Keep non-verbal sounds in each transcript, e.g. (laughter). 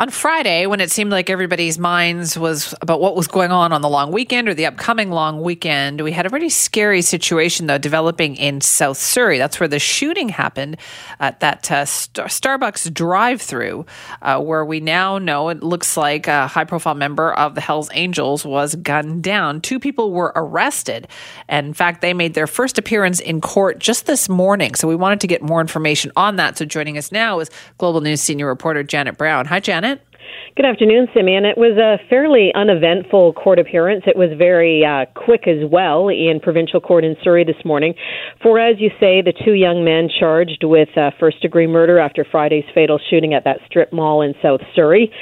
On Friday, when it seemed like everybody's minds was about what was going on on the long weekend or the upcoming long weekend, we had a pretty scary situation, though, developing in South Surrey. That's where the shooting happened at that uh, Star- Starbucks drive through, uh, where we now know it looks like a high profile member of the Hells Angels was gunned down. Two people were arrested. And in fact, they made their first appearance in court just this morning. So we wanted to get more information on that. So joining us now is Global News senior reporter Janet Brown. Hi, Janet. Good afternoon, Simeon. It was a fairly uneventful court appearance. It was very uh, quick as well in provincial court in Surrey this morning. For, as you say, the two young men charged with uh, first degree murder after Friday's fatal shooting at that strip mall in South Surrey.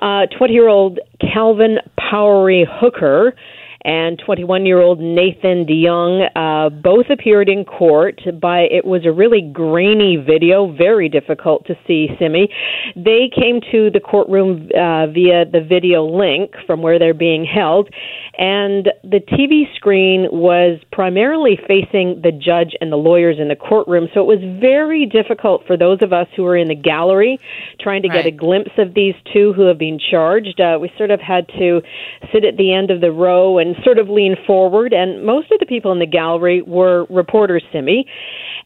20 uh, year old Calvin Powery Hooker and 21 year old Nathan DeJong uh, both appeared in court. By it was a really grainy video, very difficult to see. Simi, they came to the courtroom uh, via the video link from where they're being held, and the TV screen was primarily facing the judge and the lawyers in the courtroom. So it was very difficult for those of us who were in the gallery trying to right. get a glimpse of these two who have been charged. Uh, we sort of had to sit at the end of the row and sort of lean forward. And most of the people in the gallery were reporters, Simi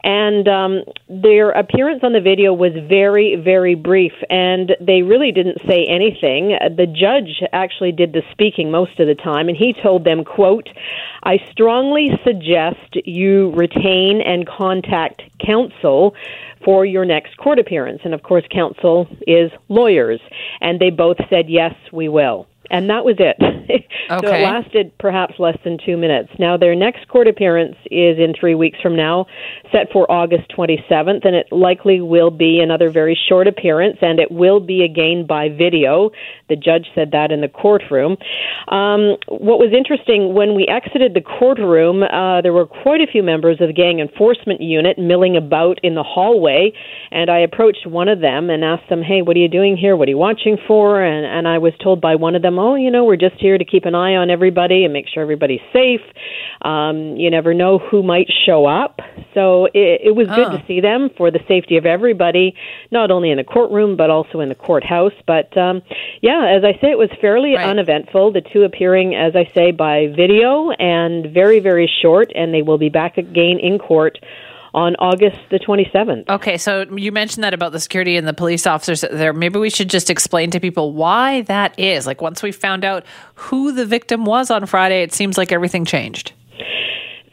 and um, their appearance on the video was very, very brief, and they really didn't say anything. The judge actually did the speaking most of the time, and he told them, "quote I strongly suggest you retain and contact counsel." For your next court appearance. And of course, counsel is lawyers. And they both said, yes, we will and that was it. okay. (laughs) so it lasted perhaps less than two minutes. Now, their next court appearance is in three weeks from now, set for August 27th, and it likely will be another very short appearance, and it will be again by video. The judge said that in the courtroom. Um, what was interesting, when we exited the courtroom, uh, there were quite a few members of the gang enforcement unit milling about in the hallway, and I approached one of them and asked them, Hey, what are you doing here? What are you watching for? And, and I was told by one of them, oh, you know, we're just here to keep an eye on everybody and make sure everybody's safe. Um, you never know who might show up. So it, it was good to see them for the safety of everybody, not only in the courtroom, but also in the courthouse. But um, yeah, as I say, it was fairly right. uneventful. The two appearing, as I say, by video and very, very short, and they will be back again in court on August the 27th. Okay, so you mentioned that about the security and the police officers there. Maybe we should just explain to people why that is. Like once we found out who the victim was on Friday, it seems like everything changed.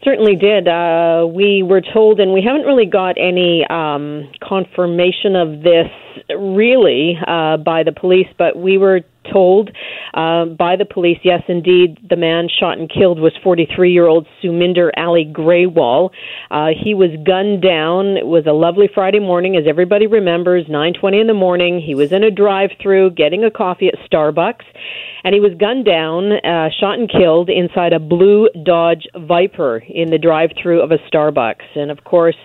Certainly did. Uh, we were told, and we haven't really got any um, confirmation of this really uh, by the police, but we were told uh, by the police, yes, indeed, the man shot and killed was 43 year old Suminder Ali Grewal. Uh, he was gunned down. It was a lovely Friday morning, as everybody remembers, 9:20 in the morning. He was in a drive-through getting a coffee at Starbucks, and he was gunned down, uh, shot and killed inside a blue Dodge Viper in the drive-through of a Starbucks. And of course,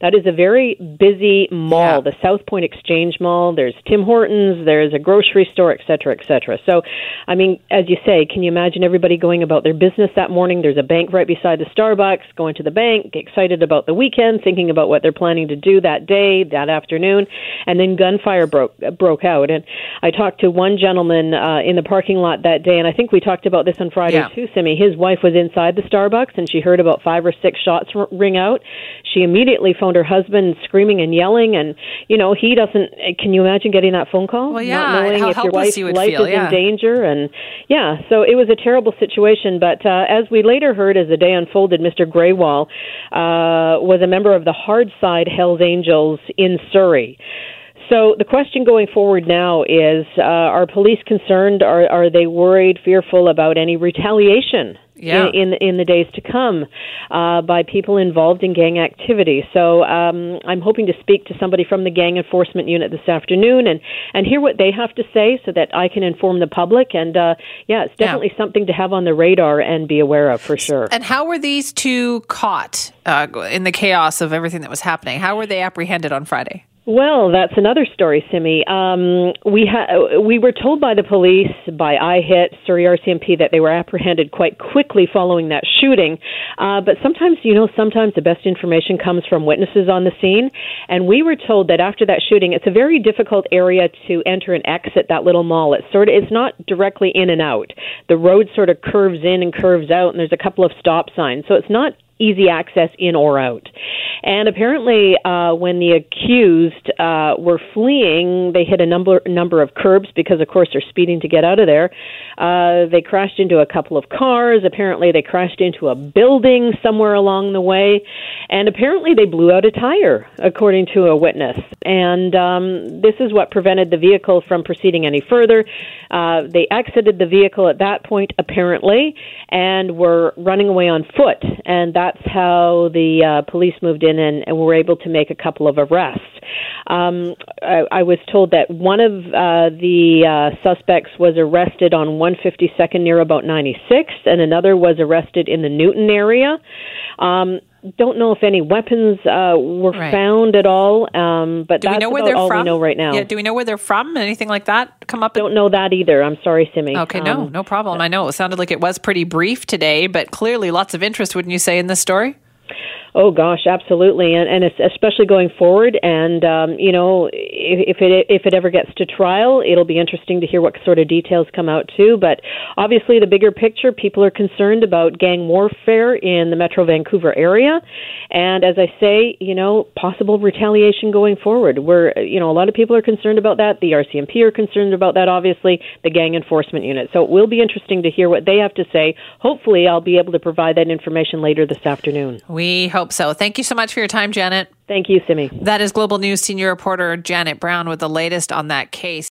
that is a very busy mall, yeah. the South Point Exchange Mall. There's Tim Hortons, there's a grocery store, et cetera, et cetera. So, I mean, as you say, can you imagine everybody going about their business that morning? There's a bank right beside the Starbucks, going to the bank, excited about the weekend, thinking about what they're planning to do that day, that afternoon, and then gunfire broke broke out. And I talked to one gentleman uh, in the parking lot that day, and I think we talked about this on Friday yeah. too, Simi. His wife was inside the Starbucks, and she heard about five or six shots r- ring out. She immediately phoned her husband, screaming and yelling, and you know he doesn't. Can you imagine getting that phone call? Well, yeah, not knowing how if your wife's you life feel, is yeah. in danger, and yeah, so it was a terrible situation. But uh, as we later heard, as the day unfolded, Mr. Grewal uh, was a member of the hard side Hells Angels in Surrey. So the question going forward now is: uh, Are police concerned? Are are they worried, fearful about any retaliation yeah. in, in, in the days to come uh, by people involved in gang activity. So um, I'm hoping to speak to somebody from the gang enforcement unit this afternoon and and hear what they have to say so that I can inform the public. And uh, yeah, it's definitely yeah. something to have on the radar and be aware of for sure. And how were these two caught uh, in the chaos of everything that was happening? How were they apprehended on Friday? Well, that's another story, Simi. Um, we ha- we were told by the police, by IHIT, Surrey RCMP, that they were apprehended quite quickly following that shooting. Uh, but sometimes, you know, sometimes the best information comes from witnesses on the scene. And we were told that after that shooting, it's a very difficult area to enter and exit that little mall. It's sort of it's not directly in and out. The road sort of curves in and curves out, and there's a couple of stop signs, so it's not easy access in or out. And apparently, uh, when the accused uh, were fleeing, they hit a number number of curbs because, of course, they're speeding to get out of there. Uh, they crashed into a couple of cars. Apparently, they crashed into a building somewhere along the way, and apparently, they blew out a tire, according to a witness. And um, this is what prevented the vehicle from proceeding any further. Uh, they exited the vehicle at that point, apparently, and were running away on foot, and that's how the uh, police moved in and, and were able to make a couple of arrests. Um, I, I was told that one of uh, the uh, suspects was arrested on 152nd near about 96, and another was arrested in the Newton area. Um, don't know if any weapons uh, were right. found at all, um, but do that's we know where they're all from? we know right now. Yeah, do we know where they're from? Anything like that come up? Don't know that either. I'm sorry, Simi. Okay, no, um, no problem. I know it sounded like it was pretty brief today, but clearly lots of interest, wouldn't you say, in this story? Oh gosh, absolutely, and and especially going forward. And um, you know, if, if it if it ever gets to trial, it'll be interesting to hear what sort of details come out too. But obviously, the bigger picture, people are concerned about gang warfare in the Metro Vancouver area, and as I say, you know, possible retaliation going forward. We're you know, a lot of people are concerned about that. The RCMP are concerned about that. Obviously, the gang enforcement unit. So it will be interesting to hear what they have to say. Hopefully, I'll be able to provide that information later this afternoon. We hope so. Thank you so much for your time, Janet. Thank you, Simi. That is Global News senior reporter Janet Brown with the latest on that case.